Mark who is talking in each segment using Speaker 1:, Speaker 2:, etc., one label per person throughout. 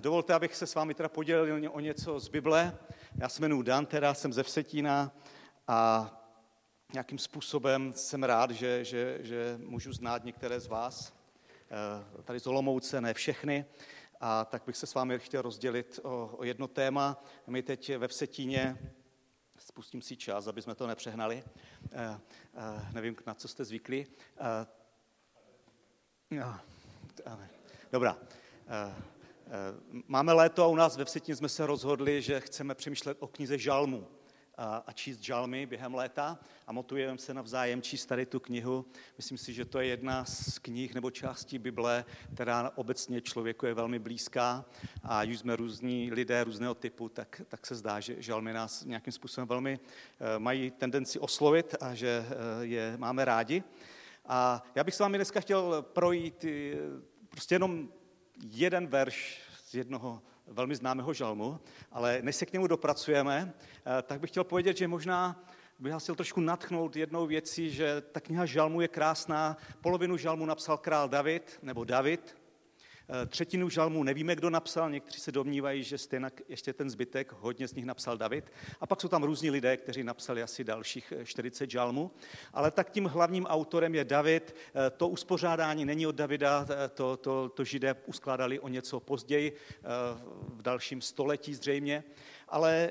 Speaker 1: dovolte, abych se s vámi teda podělil o něco z Bible. Já se jmenuji Dan, teda jsem ze Vsetína a nějakým způsobem jsem rád, že, že, že můžu znát některé z vás. Eh, tady z Olomouce, ne všechny. A tak bych se s vámi chtěl rozdělit o, o jedno téma. My teď ve Vsetíně, spustím si čas, aby jsme to nepřehnali, eh, nevím, na co jste zvyklí. No, dobrá. Eh, eh, máme léto a u nás ve Vsetíně jsme se rozhodli, že chceme přemýšlet o knize Žalmu a, číst žalmy během léta a motivujeme se navzájem číst tady tu knihu. Myslím si, že to je jedna z knih nebo částí Bible, která obecně člověku je velmi blízká a už jsme různí lidé různého typu, tak, tak se zdá, že žalmy nás nějakým způsobem velmi eh, mají tendenci oslovit a že je máme rádi. A já bych s vámi dneska chtěl projít prostě jenom jeden verš z jednoho velmi známého žalmu, ale než se k němu dopracujeme, eh, tak bych chtěl povědět, že možná bych chtěl trošku natchnout jednou věcí, že ta kniha žalmu je krásná. Polovinu žalmu napsal král David, nebo David, třetinu žalmů nevíme, kdo napsal, někteří se domnívají, že stejně ještě ten zbytek, hodně z nich napsal David. A pak jsou tam různí lidé, kteří napsali asi dalších 40 eh, žalmů. Ale tak tím hlavním autorem je David. Eh, to uspořádání není od Davida, to, to, to židé uskládali o něco později, v dalším století zřejmě. Ale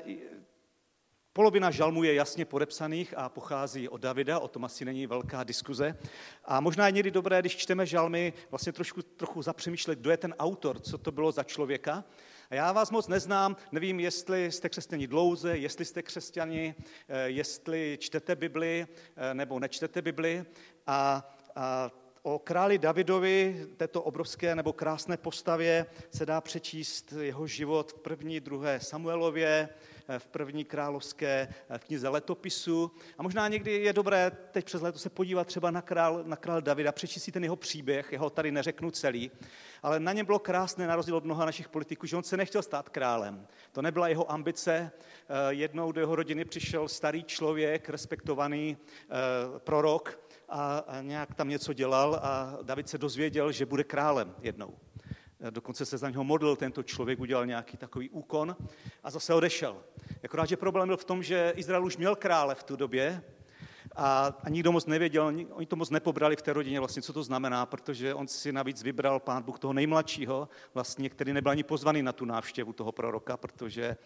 Speaker 1: Polovina žalmů je jasně podepsaných a pochází od Davida, o tom asi není velká diskuze. A možná je někdy dobré, když čteme žalmy, vlastně trošku, trochu zapřemýšlet, kdo je ten autor, co to bylo za člověka. A já vás moc neznám, nevím, jestli jste křesťani dlouze, jestli jste křesťani, eh, jestli čtete Bibli eh, nebo nečtete Bibli. A, a O králi Davidovi, této obrovské nebo krásné postavě, se dá přečíst jeho život v první, druhé Samuelově, v první královské v knize letopisu. A možná někdy je dobré teď přes léto se podívat třeba na král, na král Davida, přečíst si ten jeho příběh, jeho tady neřeknu celý, ale na něm bylo krásné, na rozdíl od mnoha našich politiků, že on se nechtěl stát králem. To nebyla jeho ambice. Eh, jednou do jeho rodiny přišel starý člověk, respektovaný eh, prorok, a nějak tam něco dělal a David se dozvěděl, že bude králem jednou. Dokonce se za něho modlil tento člověk, udělal nějaký takový úkon a zase odešel. Akorát, že problém byl v tom, že Izrael už měl krále v tu době a, a nikdo moc nevěděl, oni to moc nepobrali v té rodině vlastně, co to znamená, protože on si navíc vybral pán Bůh toho nejmladšího, vlastně, který nebyl ani pozvaný na tu návštěvu toho proroka, protože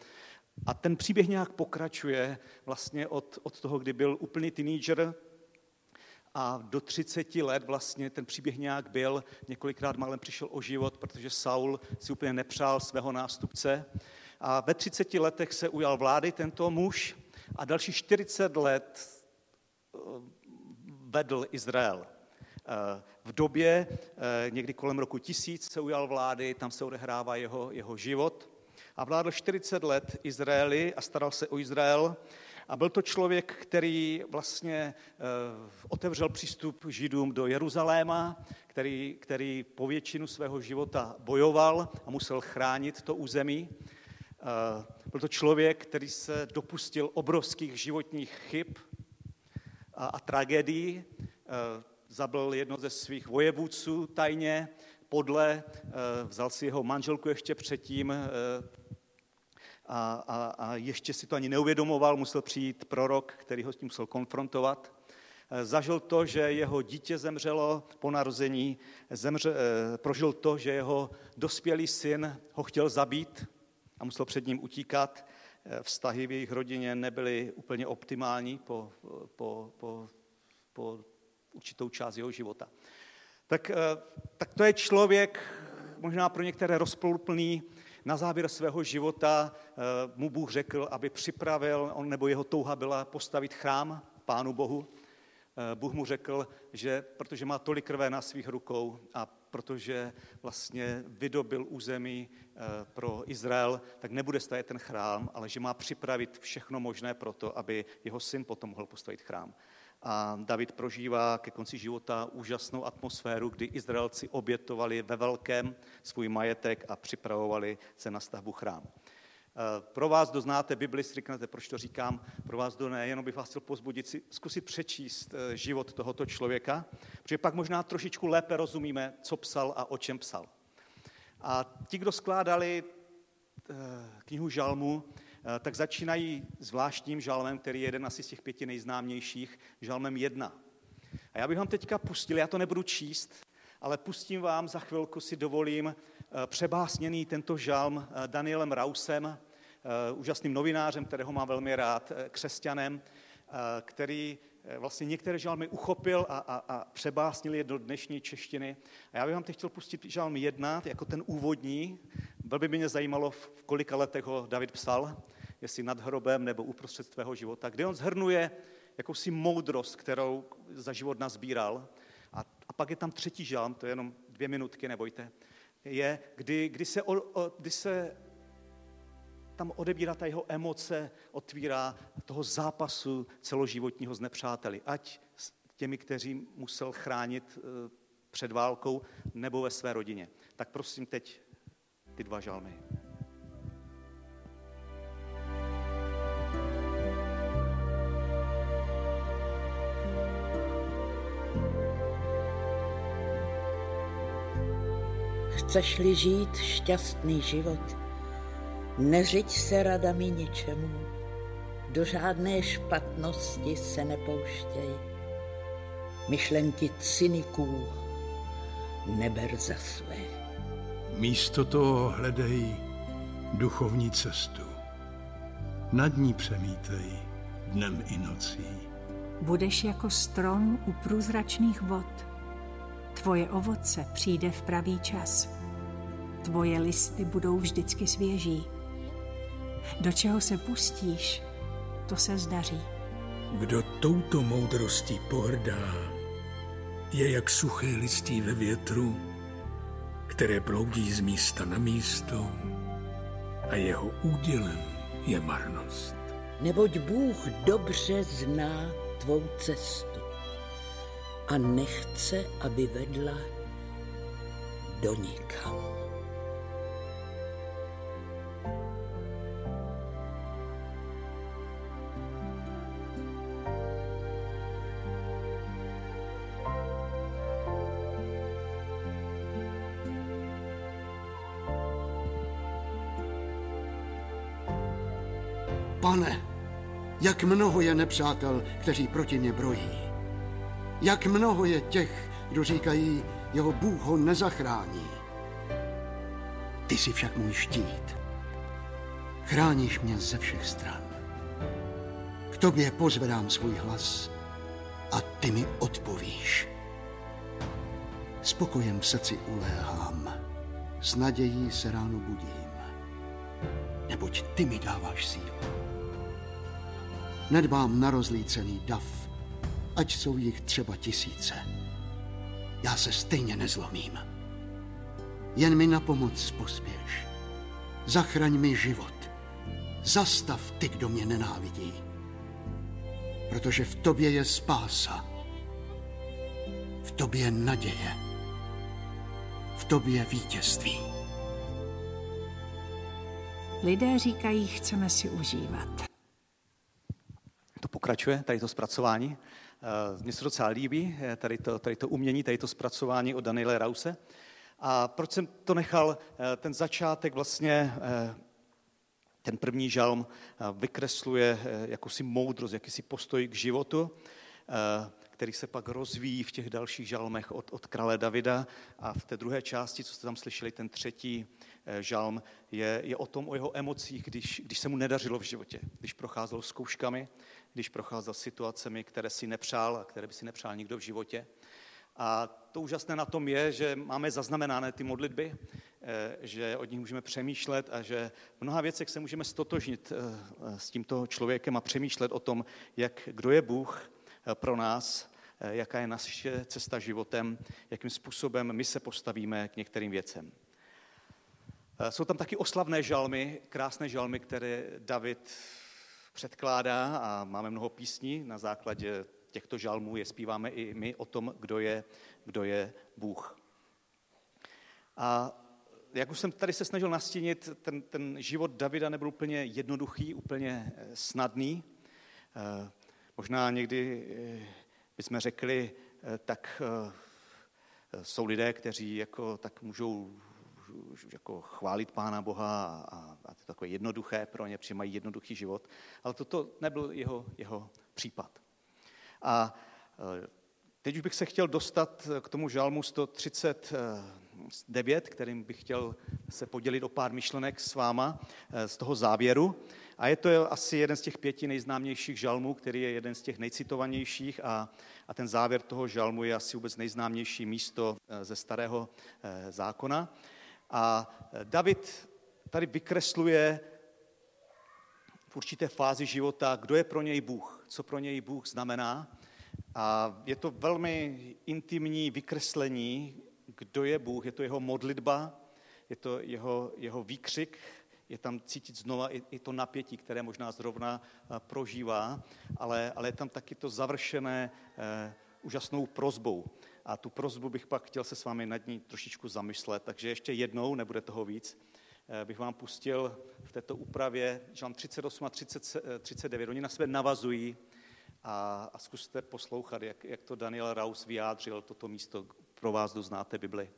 Speaker 1: a ten příběh nějak pokračuje vlastně od, od toho, kdy byl úplný teenager, a do 30 let vlastně ten příběh nějak byl, několikrát málem přišel o život, protože Saul si úplně nepřál svého nástupce. A ve 30 letech se ujal vlády tento muž a další 40 let eh, vedl Izrael. Eh, v době, eh, někdy kolem roku tisíc, se ujal vlády, tam se odehrává jeho, jeho život. A vládl 40 let Izraeli a staral se o Izrael. A byl to člověk, který vlastně eh, otevřel přístup Židům do Jeruzaléma, který, který po většinu svého života bojoval a musel chránit to území. Eh, byl to člověk, který se dopustil obrovských životních chyb a, a tragédií. Eh, zabil jedno ze svých vojevůdců tajně, podle, vzal si jeho manželku ještě předtím, a, a, a ještě si to ani neuvědomoval, musel přijít prorok, který ho s tím musel konfrontovat. E, zažil to, že jeho dítě zemřelo po narození, zemře, e, prožil to, že jeho dospělý syn ho chtěl zabít a musel před ním utíkat. E, vztahy v jejich rodině nebyly úplně optimální po, po, po, po určitou část jeho života. Tak, tak to je člověk, možná pro některé rozplouplný, na závěr svého života eh, mu Bůh řekl, aby připravil, on nebo jeho touha byla postavit chrám Pánu Bohu. Eh, Bůh mu řekl, že protože má tolik krve na svých rukou a protože vlastně vydobil území eh, pro Izrael, tak nebude stavět ten chrám, ale že má připravit všechno možné pro to, aby jeho syn potom mohl postavit chrám. A David prožívá ke konci života úžasnou atmosféru, kdy Izraelci obětovali ve velkém svůj majetek a připravovali se na stavbu chrámu. Eh, pro vás, kdo znáte Bibli, říkáte, proč to říkám, pro vás, kdo ne, jenom bych vás chtěl pozbudit si zkusit přečíst eh, život tohoto člověka, protože pak možná trošičku lépe rozumíme, co psal a o čem psal. A ti, kdo skládali eh, knihu Žalmu, tak začínají zvláštním žalmem, který je jeden asi z těch pěti nejznámějších, žalmem jedna. A já bych vám teďka pustil, já to nebudu číst, ale pustím vám, za chvilku si dovolím přebásněný tento žalm Danielem Rausem, úžasným novinářem, kterého mám velmi rád, křesťanem, který Eh, vlastně některé žalmy uchopil a, a, a přebásnil je do dnešní češtiny. A já bych vám teď chtěl pustit žalm jedna, jako ten úvodní. Velmi by mě zajímalo, v kolika letech ho David psal, jestli nad hrobem nebo uprostřed svého života, kde on zhrnuje jakousi moudrost, kterou za život nazbíral. A, a pak je tam třetí žalm, to je jenom dvě minutky, nebojte, je, kdy, kdy, se, o, o, kdy se tam odebírá ta jeho emoce, otvírá toho zápasu celoživotního s nepřáteli. Ať s těmi, kteří musel chránit eh, před válkou, nebo ve své rodině. Tak prosím teď ty dva žalmy.
Speaker 2: Chceš-li žít šťastný život, Neřiď se radami ničemu, do žádné špatnosti se nepouštěj. Myšlenky cyniků neber za své.
Speaker 3: Místo toho hledej duchovní cestu. Nad ní přemítej dnem i nocí.
Speaker 4: Budeš jako strom u průzračných vod. Tvoje ovoce přijde v pravý čas. Tvoje listy budou vždycky svěží. Do čeho se pustíš, to se zdaří.
Speaker 3: Kdo touto moudrostí pohrdá, je jak suché listí ve větru, které ploudí z místa na místo a jeho údělem je marnost.
Speaker 2: Neboť Bůh dobře zná tvou cestu a nechce, aby vedla do nikam.
Speaker 5: Jak mnoho je nepřátel, kteří proti mě brojí. Jak mnoho je těch, kdo říkají, jeho Bůh ho nezachrání. Ty jsi však můj štít. Chráníš mě ze všech stran. K tobě pozvedám svůj hlas a ty mi odpovíš. Spokojem v srdci uléhám, s nadějí se ráno budím, neboť ty mi dáváš sílu. Nedbám na rozlícený dav, ať jsou jich třeba tisíce. Já se stejně nezlomím. Jen mi na pomoc pospěš. Zachraň mi život. Zastav ty, kdo mě nenávidí. Protože v tobě je spása. V tobě naděje. V tobě vítězství.
Speaker 4: Lidé říkají, chceme si užívat
Speaker 1: pokračuje, tady to zpracování. Eh, mně se docela líbí, eh, tady to, tady to umění, tady to zpracování od Daniele Rause. A proč jsem to nechal, eh, ten začátek vlastně, ten první žalm vykresluje jakousi moudrost, jakýsi postoj k životu, který se pak rozvíjí v těch dalších žalmech od, od krále Davida. A v té druhé části, co jste tam slyšeli, ten třetí žalm, je, je o tom, o jeho emocích, když, když se mu nedařilo v životě, když procházel zkouškami, když procházel situacemi, které si nepřál a které by si nepřál nikdo v životě. A to úžasné na tom je, že máme zaznamenané ty modlitby, eh, že od nich můžeme přemýšlet a že v mnoha věcech se můžeme stotožnit eh, s tímto člověkem a přemýšlet o tom, jak, kdo je Bůh eh, pro nás, jaká je naše cesta životem, jakým způsobem my se postavíme k některým věcem. Jsou tam taky oslavné žalmy, krásné žalmy, které David předkládá a máme mnoho písní na základě těchto žalmů, je zpíváme i my o tom, kdo je, kdo je Bůh. A jak už jsem tady se snažil nastínit, ten, ten život Davida nebyl úplně jednoduchý, úplně eh, snadný. Eh, možná někdy eh, bychom řekli, tak jsou lidé, kteří jako tak můžou jako chválit Pána Boha a, a to takové jednoduché pro ně, přijímají jednoduchý život. Ale toto nebyl jeho, jeho případ. A e, teď už bych se chtěl dostat k tomu žalmu 139, kterým bych chtěl se podělit o pár myšlenek s váma e, z toho závěru. A je to asi jeden z těch pěti nejznámějších žalmů, který je jeden z těch nejcitovanějších a, a ten závěr toho žalmu je asi vůbec nejznámější místo eh, ze starého eh, zákona. A eh, David tady vykresluje v určité fázi života, kdo je pro něj Bůh, co pro něj Bůh znamená. A je to velmi intimní vykreslení, kdo je Bůh, je to jeho modlitba, je to jeho, jeho výkřik, je tam cítit znova i, i to napětí, které možná zrovna eh, prožívá, ale, ale je tam taky to završené eh, úžasnou prozbou. A tu prozbu bych pak chtěl se s vámi nad ní trošičku zamyslet, takže ještě jednou, nebude toho víc, eh, bych vám pustil v této úpravě, žalm 38 a 30, 39, oni na sebe navazují a, a zkuste poslouchat, jak, jak to Daniel Raus vyjádřil, toto místo pro vás, kdo znáte Bibli.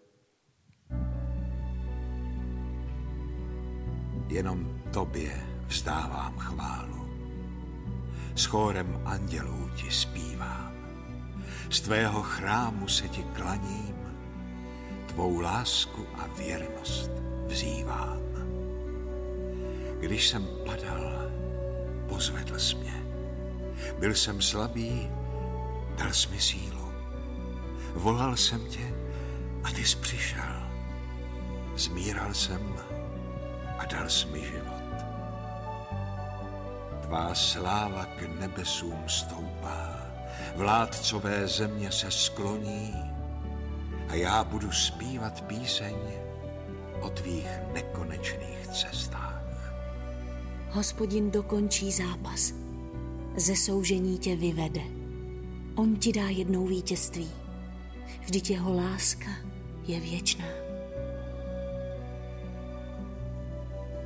Speaker 6: jenom tobě vzdávám chválu. S chórem andělů ti zpívám, z tvého chrámu se ti klaním, tvou lásku a věrnost vzývám. Když jsem padal, pozvedl jsi mě. Byl jsem slabý, dal jsi mi sílu. Volal jsem tě a ty jsi přišel. Zmíral jsem a dal jsi mi život. Tvá sláva k nebesům stoupá, vládcové země se skloní a já budu zpívat píseň o tvých nekonečných cestách.
Speaker 7: Hospodin dokončí zápas. Ze soužení tě vyvede. On ti dá jednou vítězství. Vždyť jeho láska je věčná.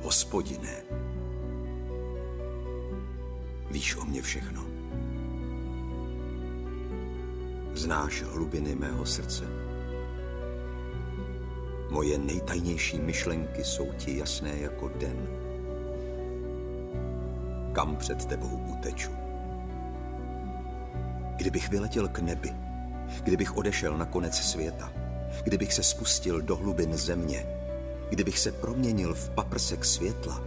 Speaker 6: Hospodine, víš o mě všechno. Znáš hlubiny mého srdce. Moje nejtajnější myšlenky jsou ti jasné jako den. Kam před tebou uteču? Kdybych vyletěl k nebi, kdybych odešel na konec světa, kdybych se spustil do hlubin země, Kdybych se proměnil v paprsek světla,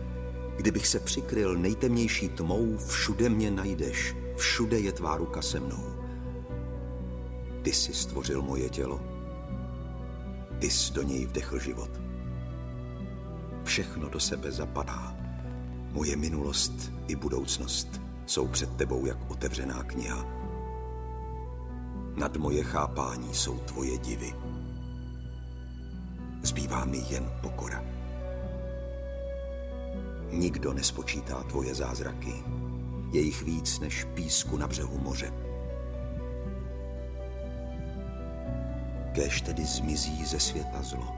Speaker 6: kdybych se přikryl nejtemnější tmou, všude mě najdeš, všude je tvá ruka se mnou. Ty jsi stvořil moje tělo, ty jsi do něj vdechl život. Všechno do sebe zapadá. Moje minulost i budoucnost jsou před tebou jak otevřená kniha. Nad moje chápání jsou tvoje divy zbývá mi jen pokora. Nikdo nespočítá tvoje zázraky, je jich víc než písku na břehu moře. Kéž tedy zmizí ze světa zlo.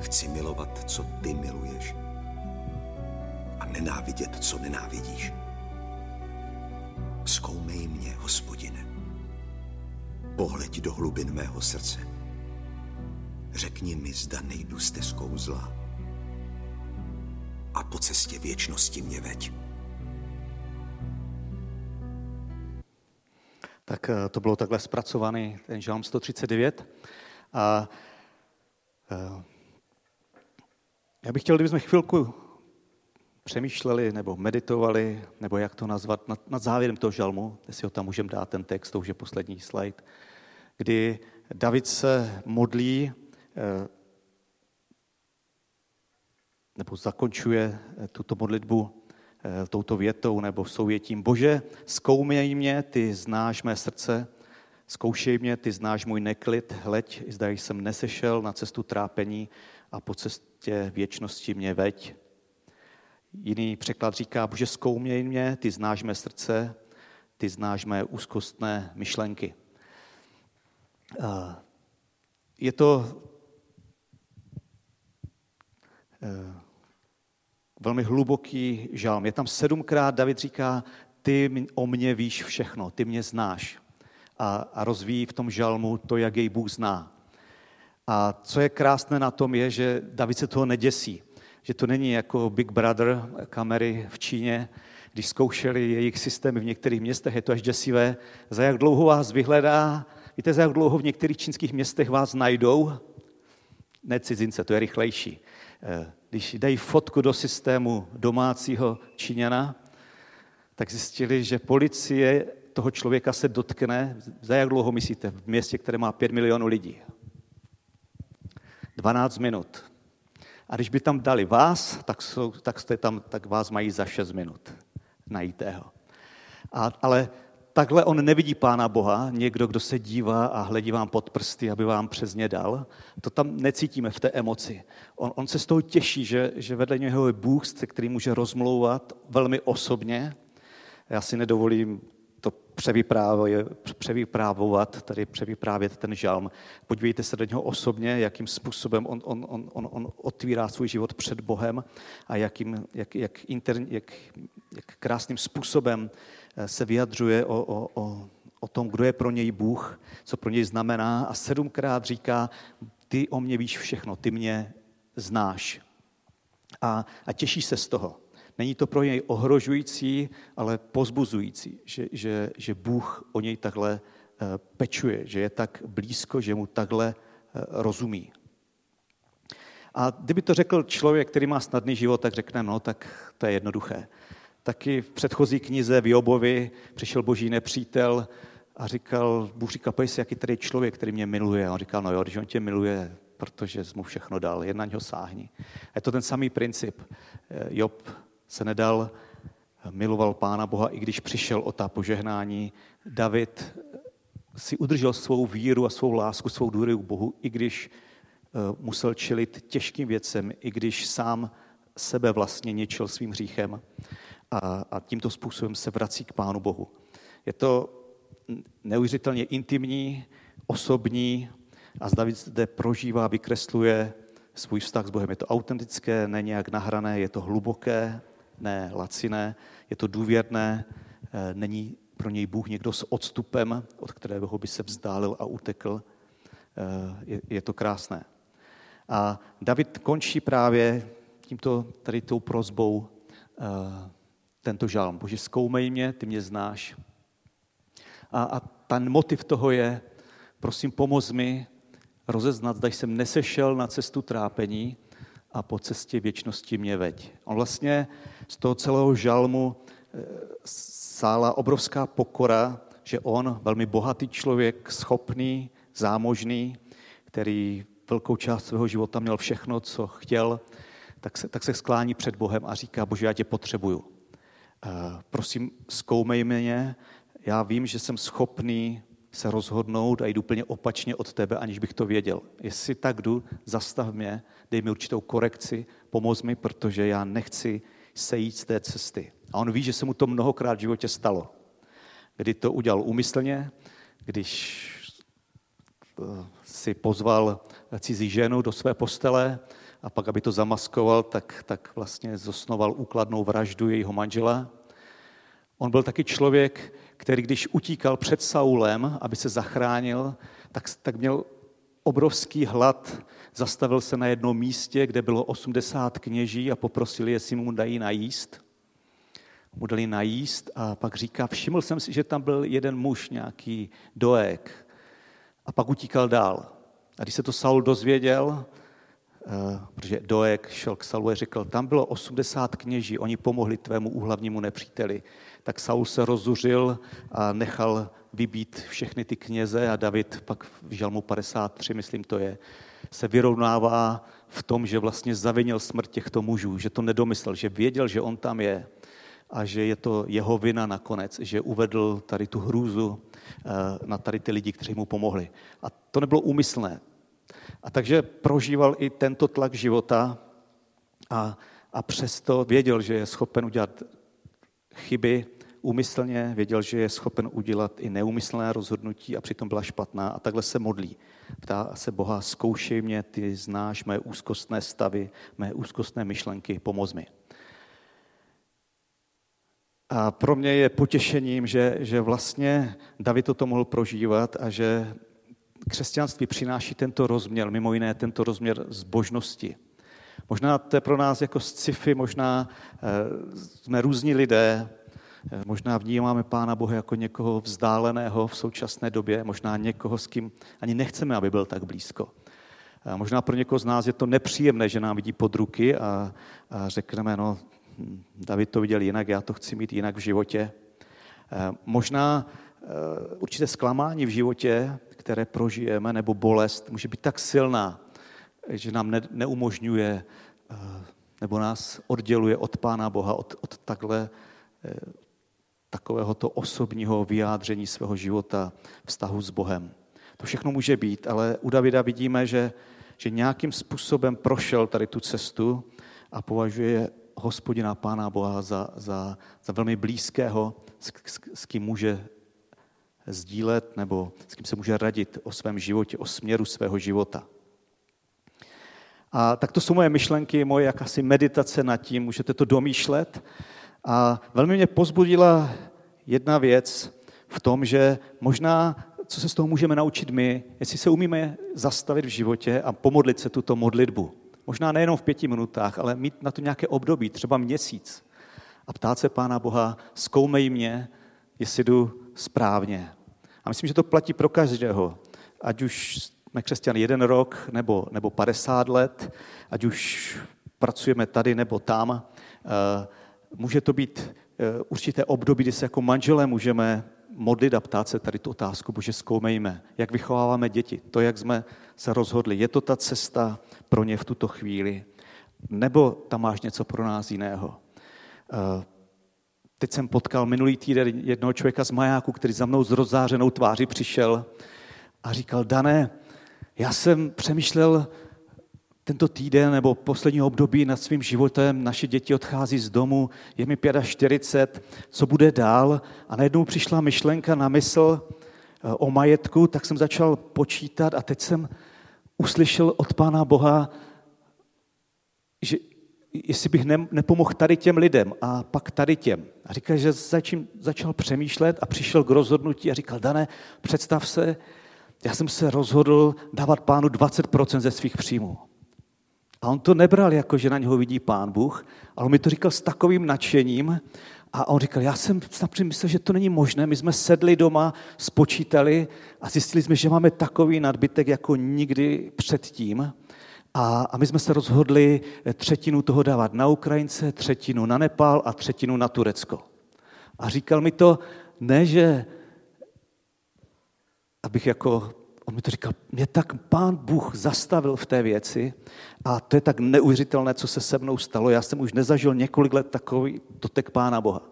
Speaker 6: Chci milovat, co ty miluješ a nenávidět, co nenávidíš. Zkoumej mě, hospodine. Pohleď do hlubin mého srdce Řekni mi, zda nejdu stezkou zla. A po cestě věčnosti mě veď.
Speaker 1: Tak eh, to bylo takhle zpracovaný ten žalm 139. A eh, já bych chtěl, kdybychom chvilku přemýšleli nebo meditovali, nebo jak to nazvat, nad, nad závěrem toho žalmu, jestli ho tam můžeme dát, ten text, to už je poslední slide, kdy David se modlí Eh, nebo zakončuje eh, tuto modlitbu eh, touto větou nebo souvětím. Bože, zkoumej mě, ty znáš mé srdce, zkoušej mě, ty znáš můj neklid, hleď, zda jsem nesešel na cestu trápení a po cestě věčnosti mě veď. Jiný překlad říká, Bože, zkoumej mě, ty znáš mé srdce, ty znáš mé úzkostné myšlenky. Je to Eh, velmi hluboký žalm. Je tam sedmkrát, David říká, ty o mě víš všechno, ty mě znáš. A, a rozvíjí v tom žalmu to, jak jej Bůh zná. A co je krásné na tom je, že David se toho neděsí. Že to není jako Big Brother kamery v Číně, když zkoušeli jejich systémy v některých městech, je to až děsivé, za jak dlouho vás vyhledá, víte, za jak dlouho v některých čínských městech vás najdou? Ne cizince, to je rychlejší. Eh, když dají fotku do systému domácího Číňana, tak zjistili, že policie toho člověka se dotkne, za jak dlouho myslíte, v městě, které má 5 milionů lidí? 12 minut. A když by tam dali vás, tak, jsou, tak, jste tam, tak vás mají za 6 minut najítého. A, ale takhle on nevidí Pána Boha, někdo, kdo se dívá a hledí vám pod prsty, aby vám přes ně dal. To tam necítíme v té emoci. On, on se z toho těší, že, že vedle něho je Bůh, se který může rozmlouvat velmi osobně. Já si nedovolím převyprávovat, tady převyprávět ten žalm. Podívejte se do něho osobně, jakým způsobem on, on, on, on, on otvírá svůj život před Bohem a jakým, jak, jak, inter, jak, jak krásným způsobem eh, se vyjadřuje o, o, o, o tom, kdo je pro něj Bůh, co pro něj znamená a sedmkrát říká, ty o mě víš všechno, ty mě znáš. A, a těší se z toho. Není to pro něj ohrožující, ale pozbuzující, že, že, že Bůh o něj takhle eh, pečuje, že je tak blízko, že mu takhle eh, rozumí. A kdyby to řekl člověk, který má snadný život, tak řekne, no, tak to je jednoduché. Taky v předchozí knize v Jobovi přišel boží nepřítel a říkal, Bůh říkal, pojď si, jaký tady je člověk, který mě miluje. A on říkal, no jo, když on tě miluje, protože jsi mu všechno dal, jen na něho sáhni. A je to ten samý princip. Eh, Job se nedal, miloval Pána Boha, i když přišel o ta požehnání. David si udržel svou víru a svou lásku, svou důvěru k Bohu, i když eh, musel čelit těžkým věcem, i když sám sebe vlastně ničil svým hříchem a, a tímto způsobem se vrací k Pánu Bohu. Je to neuvěřitelně intimní, osobní a David zde prožívá, vykresluje svůj vztah s Bohem. Je to autentické, není nějak nahrané, je to hluboké, ne laciné, je to důvěrné, eh, není pro něj Bůh někdo s odstupem, od kterého by se vzdálil a utekl. Eh, je, to krásné. A David končí právě tímto, tady tou prozbou eh, tento žálm. Bože, zkoumej mě, ty mě znáš. A, a ten motiv toho je, prosím, pomoz mi rozeznat, zda jsem nesešel na cestu trápení, a po cestě věčnosti mě veď. On vlastně z toho celého žalmu eh, sála obrovská pokora, že on, velmi bohatý člověk, schopný, zámožný, který velkou část svého života měl všechno, co chtěl, tak se, tak se sklání před Bohem a říká, bože, já tě potřebuju. Eh, prosím, zkoumej mě, já vím, že jsem schopný se rozhodnout a jít úplně opačně od tebe, aniž bych to věděl. Jestli tak jdu, zastav mě, dej mi určitou korekci, pomoz mi, protože já nechci sejít z té cesty. A on ví, že se mu to mnohokrát v životě stalo. Kdy to udělal úmyslně, když eh, si pozval cizí ženu do své postele a pak, aby to zamaskoval, tak, tak vlastně zosnoval úkladnou vraždu jejího manžela. On byl taky člověk, který když utíkal před Saulem, aby se zachránil, tak, tak měl obrovský hlad. Zastavil se na jednom místě, kde bylo 80 kněží a poprosili, jestli mu dají najíst. Mu dali najíst a pak říká, všiml jsem si, že tam byl jeden muž, nějaký doek. A pak utíkal dál. A když se to Saul dozvěděl, Eh, protože Doek šel k Saulu a řekl, tam bylo 80 kněží, oni pomohli tvému úhlavnímu nepříteli. Tak Saul se rozuřil a nechal vybít všechny ty kněze a David pak v žalmu 53, myslím to je, se vyrovnává v tom, že vlastně zavinil smrt těchto mužů, že to nedomyslel, že věděl, že on tam je a že je to jeho vina nakonec, že uvedl tady tu hrůzu eh, na tady ty lidi, kteří mu pomohli. A to nebylo úmyslné. A takže prožíval i tento tlak života a, a přesto věděl, že je schopen udělat chyby úmyslně, věděl, že je schopen udělat i neumyslné rozhodnutí a přitom byla špatná a takhle se modlí. Ptá se Boha, zkoušej mě, ty znáš mé úzkostné stavy, mé úzkostné myšlenky, pomoz mi. A pro mě je potěšením, že, že vlastně David toto mohl prožívat a že křesťanství přináší tento rozměr, mimo jiné tento rozměr zbožnosti. Možná to je pro nás jako sci-fi, možná eh, jsme různí lidé, možná vnímáme Pána Boha jako někoho vzdáleného v současné době, možná někoho, s kým ani nechceme, aby byl tak blízko. A možná pro někoho z nás je to nepříjemné, že nám vidí pod ruky a, a řekneme, no, hm, David to viděl jinak, já to chci mít jinak v životě. Eh, možná určité zklamání v životě, které prožijeme, nebo bolest, může být tak silná, že nám ne, neumožňuje eh, nebo nás odděluje od Pána Boha, od, od takhle, eh, takového to osobního vyjádření svého života, vztahu s Bohem. To všechno může být, ale u Davida vidíme, že, že nějakým způsobem prošel tady tu cestu a považuje hospodina Pána Boha za, za, za velmi blízkého, s, s, s kým může sdílet nebo s kým se může radit o svém životě, o směru svého života. A tak to jsou moje myšlenky, moje jakási meditace nad tím, můžete to domýšlet. A velmi mě pozbudila jedna věc v tom, že možná, co se z toho můžeme naučit my, jestli se umíme zastavit v životě a pomodlit se tuto modlitbu. Možná nejenom v pěti minutách, ale mít na to nějaké období, třeba měsíc. A ptát se Pána Boha, zkoumej mě, jestli jdu správně. A myslím, že to platí pro každého. Ať už jsme křesťan jeden rok nebo, nebo 50 let, ať už pracujeme tady nebo tam. Eh, může to být eh, určité období, kdy se jako manželé můžeme modlit a ptát se tady tu otázku, bože, zkoumejme, jak vychováváme děti, to, jak jsme se rozhodli. Je to ta cesta pro ně v tuto chvíli? Nebo tam máš něco pro nás jiného? Eh, teď jsem potkal minulý týden jednoho člověka z majáku, který za mnou s rozzářenou tváří přišel a říkal, Dané, já jsem přemýšlel tento týden nebo poslední období nad svým životem, naše děti odchází z domu, je mi 45, co bude dál a najednou přišla myšlenka na mysl eh, o majetku, tak jsem začal počítat a teď jsem uslyšel od Pána Boha, že jestli bych ne, nepomohl tady těm lidem a pak tady těm. A říkal, že začím, začal přemýšlet a přišel k rozhodnutí a říkal, Dané, představ se, já jsem se rozhodl dávat pánu 20% ze svých příjmů. A on to nebral jako, že na něho vidí pán Bůh, ale on mi to říkal s takovým nadšením. A on říkal, já jsem snad myslel, že to není možné. My jsme sedli doma, spočítali a zjistili jsme, že máme takový nadbytek jako nikdy předtím. A, a my jsme se rozhodli třetinu toho dávat na Ukrajince, třetinu na Nepál a třetinu na Turecko. A říkal mi to, ne, že abych jako, on mi to říkal, mě tak pán Bůh zastavil v té věci a to je tak neuvěřitelné, co se se mnou stalo. Já jsem už nezažil několik let takový dotek pána Boha.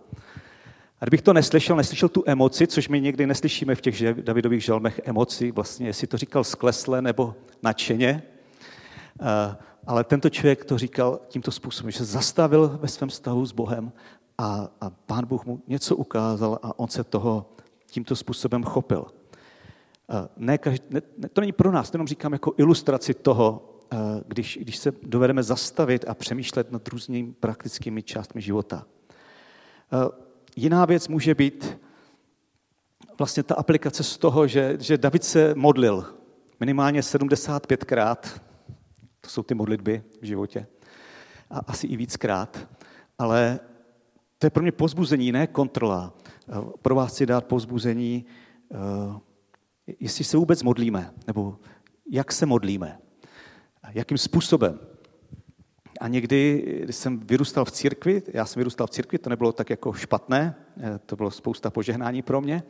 Speaker 1: A kdybych to neslyšel, neslyšel tu emoci, což my někdy neslyšíme v těch Davidových žalmech emoci, vlastně jestli to říkal sklesle nebo nadšeně, eh, ale tento člověk to říkal tímto způsobem, že se zastavil ve svém vztahu s Bohem a, a pán Bůh mu něco ukázal a on se toho tímto způsobem chopil. Eh, ne, každý, ne, to není pro nás, to jenom říkám jako ilustraci toho, když, když se dovedeme zastavit a přemýšlet nad různými praktickými částmi života. Jiná věc může být vlastně ta aplikace z toho, že, že David se modlil minimálně 75krát, to jsou ty modlitby v životě, a asi i víckrát, ale to je pro mě pozbuzení, ne kontrola. Pro vás chci dát pozbuzení, jestli se vůbec modlíme, nebo jak se modlíme, jakým způsobem. A někdy, když jsem vyrůstal v církvi, já jsem vyrůstal v církvi, to nebylo tak jako špatné, eh, to bylo spousta požehnání pro mě,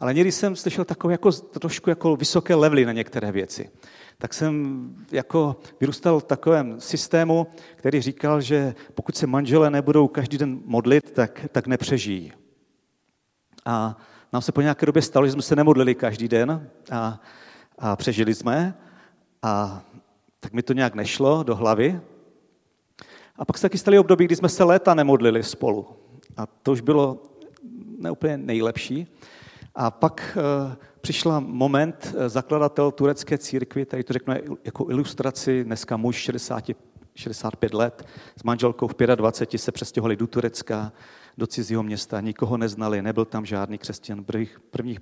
Speaker 1: ale někdy jsem slyšel takové jako, trošku jako vysoké levely na některé věci. Tak jsem jako vyrůstal v takovém systému, který říkal, že pokud se manželé nebudou každý den modlit, tak, tak nepřežijí. A nám se po nějaké době stalo, že jsme se nemodlili každý den a, a přežili jsme. A tak mi to nějak nešlo do hlavy. A pak se taky staly období, kdy jsme se léta nemodlili spolu. A to už bylo neúplně nejlepší. A pak e, přišla moment, e, zakladatel turecké církvy, tady to řeknu jako ilustraci, dneska muž 65 65 let. S manželkou v 25 se přestěhovali do Turecka, do cizího města, nikoho neznali, nebyl tam žádný křesťan. Prvních, prvních,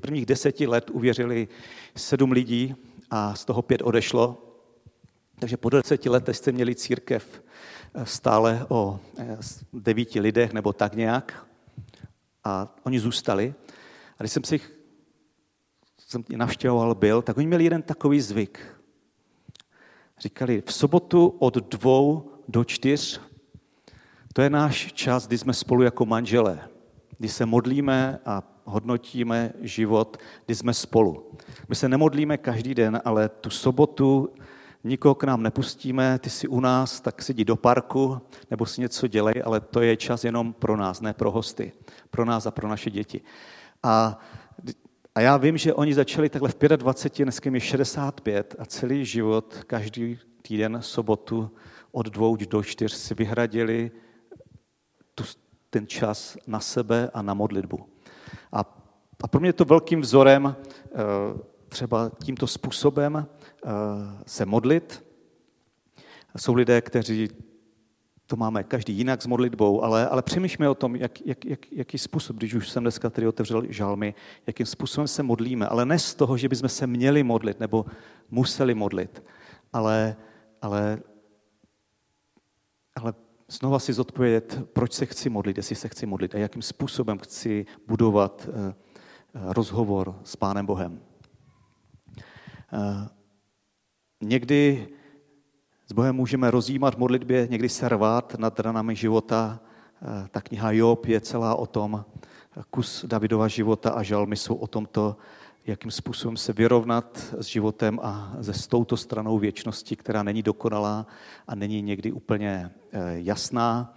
Speaker 1: prvních deseti let uvěřili sedm lidí a z toho pět odešlo. Takže po deseti letech jste měli církev eh, stále o eh, devíti lidech nebo tak nějak a oni zůstali. A když jsem si jich jsem navštěvoval, byl, tak oni měli jeden takový zvyk. Říkali, v sobotu od dvou do čtyř, to je náš čas, kdy jsme spolu jako manželé, kdy se modlíme a hodnotíme život, kdy jsme spolu. My se nemodlíme každý den, ale tu sobotu nikoho k nám nepustíme, ty si u nás, tak jdi do parku nebo si něco dělej, ale to je čas jenom pro nás, ne pro hosty, pro nás a pro naše děti. A a já vím, že oni začali takhle v 25, dneska je 65 a celý život, každý týden, sobotu od dvou do čtyř si vyhradili tu, ten čas na sebe a na modlitbu. A, a pro mě je to velkým vzorem eh, třeba tímto způsobem se modlit. Jsou lidé, kteří to máme každý jinak s modlitbou, ale, ale přemýšlíme o tom, jak, jak, jak, jaký způsob, když už jsem dneska tady otevřel žalmy, jakým způsobem se modlíme, ale ne z toho, že bychom se měli modlit nebo museli modlit, ale, ale, ale znova si zodpovědět, proč se chci modlit, jestli se chci modlit a jakým způsobem chci budovat eh, rozhovor s Pánem Bohem. Eh, někdy s Bohem můžeme rozjímat v modlitbě, někdy se rvát nad ranami života. Eh, ta kniha Job je celá o tom, kus Davidova života a žalmy jsou o tomto, jakým způsobem se vyrovnat s životem a se s touto stranou věčnosti, která není dokonalá a není někdy úplně eh, jasná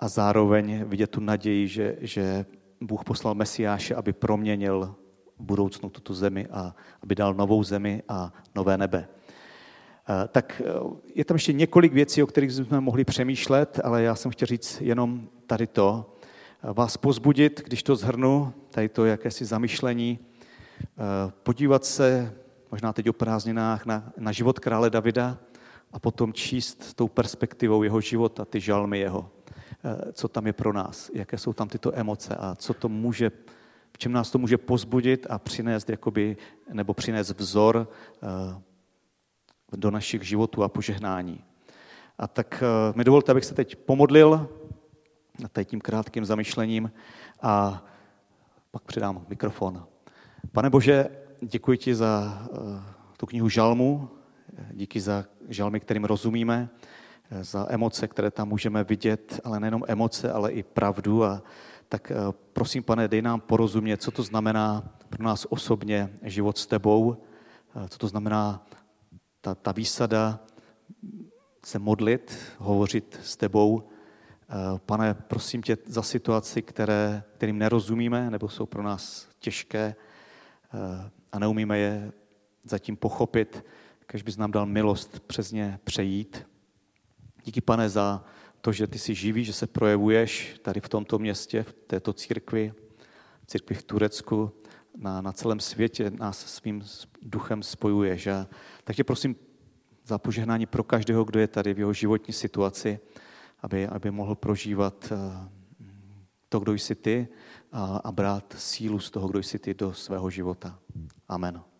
Speaker 1: a zároveň vidět tu naději, že, že Bůh poslal Mesiáše, aby proměnil budoucnu tuto zemi a aby dal novou zemi a nové nebe. Eh, tak eh, je tam ještě několik věcí, o kterých jsme mohli přemýšlet, ale já jsem chtěl říct jenom tady to. Eh, vás pozbudit, když to zhrnu, tady to jakési zamyšlení, podívat se možná teď o prázdninách na, na život krále Davida a potom číst tou perspektivou jeho života, ty žalmy jeho, co tam je pro nás, jaké jsou tam tyto emoce a co to může, v čem nás to může pozbudit a přinést, jakoby, nebo přinést vzor do našich životů a požehnání. A tak eh, mi dovolte, abych se teď pomodlil tady tím krátkým zamyšlením a pak předám mikrofon. Pane Bože, děkuji ti za eh, tu knihu Žalmu, díky za žalmy, kterým rozumíme, eh, za emoce, které tam můžeme vidět, ale nejenom emoce, ale i pravdu. A tak prosím, pane, dej nám porozumět, co to znamená pro nás osobně život s tebou, co to znamená ta, ta výsada se modlit, hovořit s tebou. Eh, pane, prosím tě za situaci, které, kterým nerozumíme nebo jsou pro nás těžké eh, a neumíme je zatím pochopit, když bys nám dal milost přes ně přejít. Díky, pane, za to, že ty jsi živý, že se projevuješ tady v tomto městě, v této církvi, církvi v Turecku, na, na celém světě nás svým duchem spojuješ. A tak tě prosím za požehnání pro každého, kdo je tady v jeho životní situaci, aby, aby mohl prožívat eh, to, kdo jsi ty a, a brát sílu z toho, kdo jsi ty do svého života. Amen.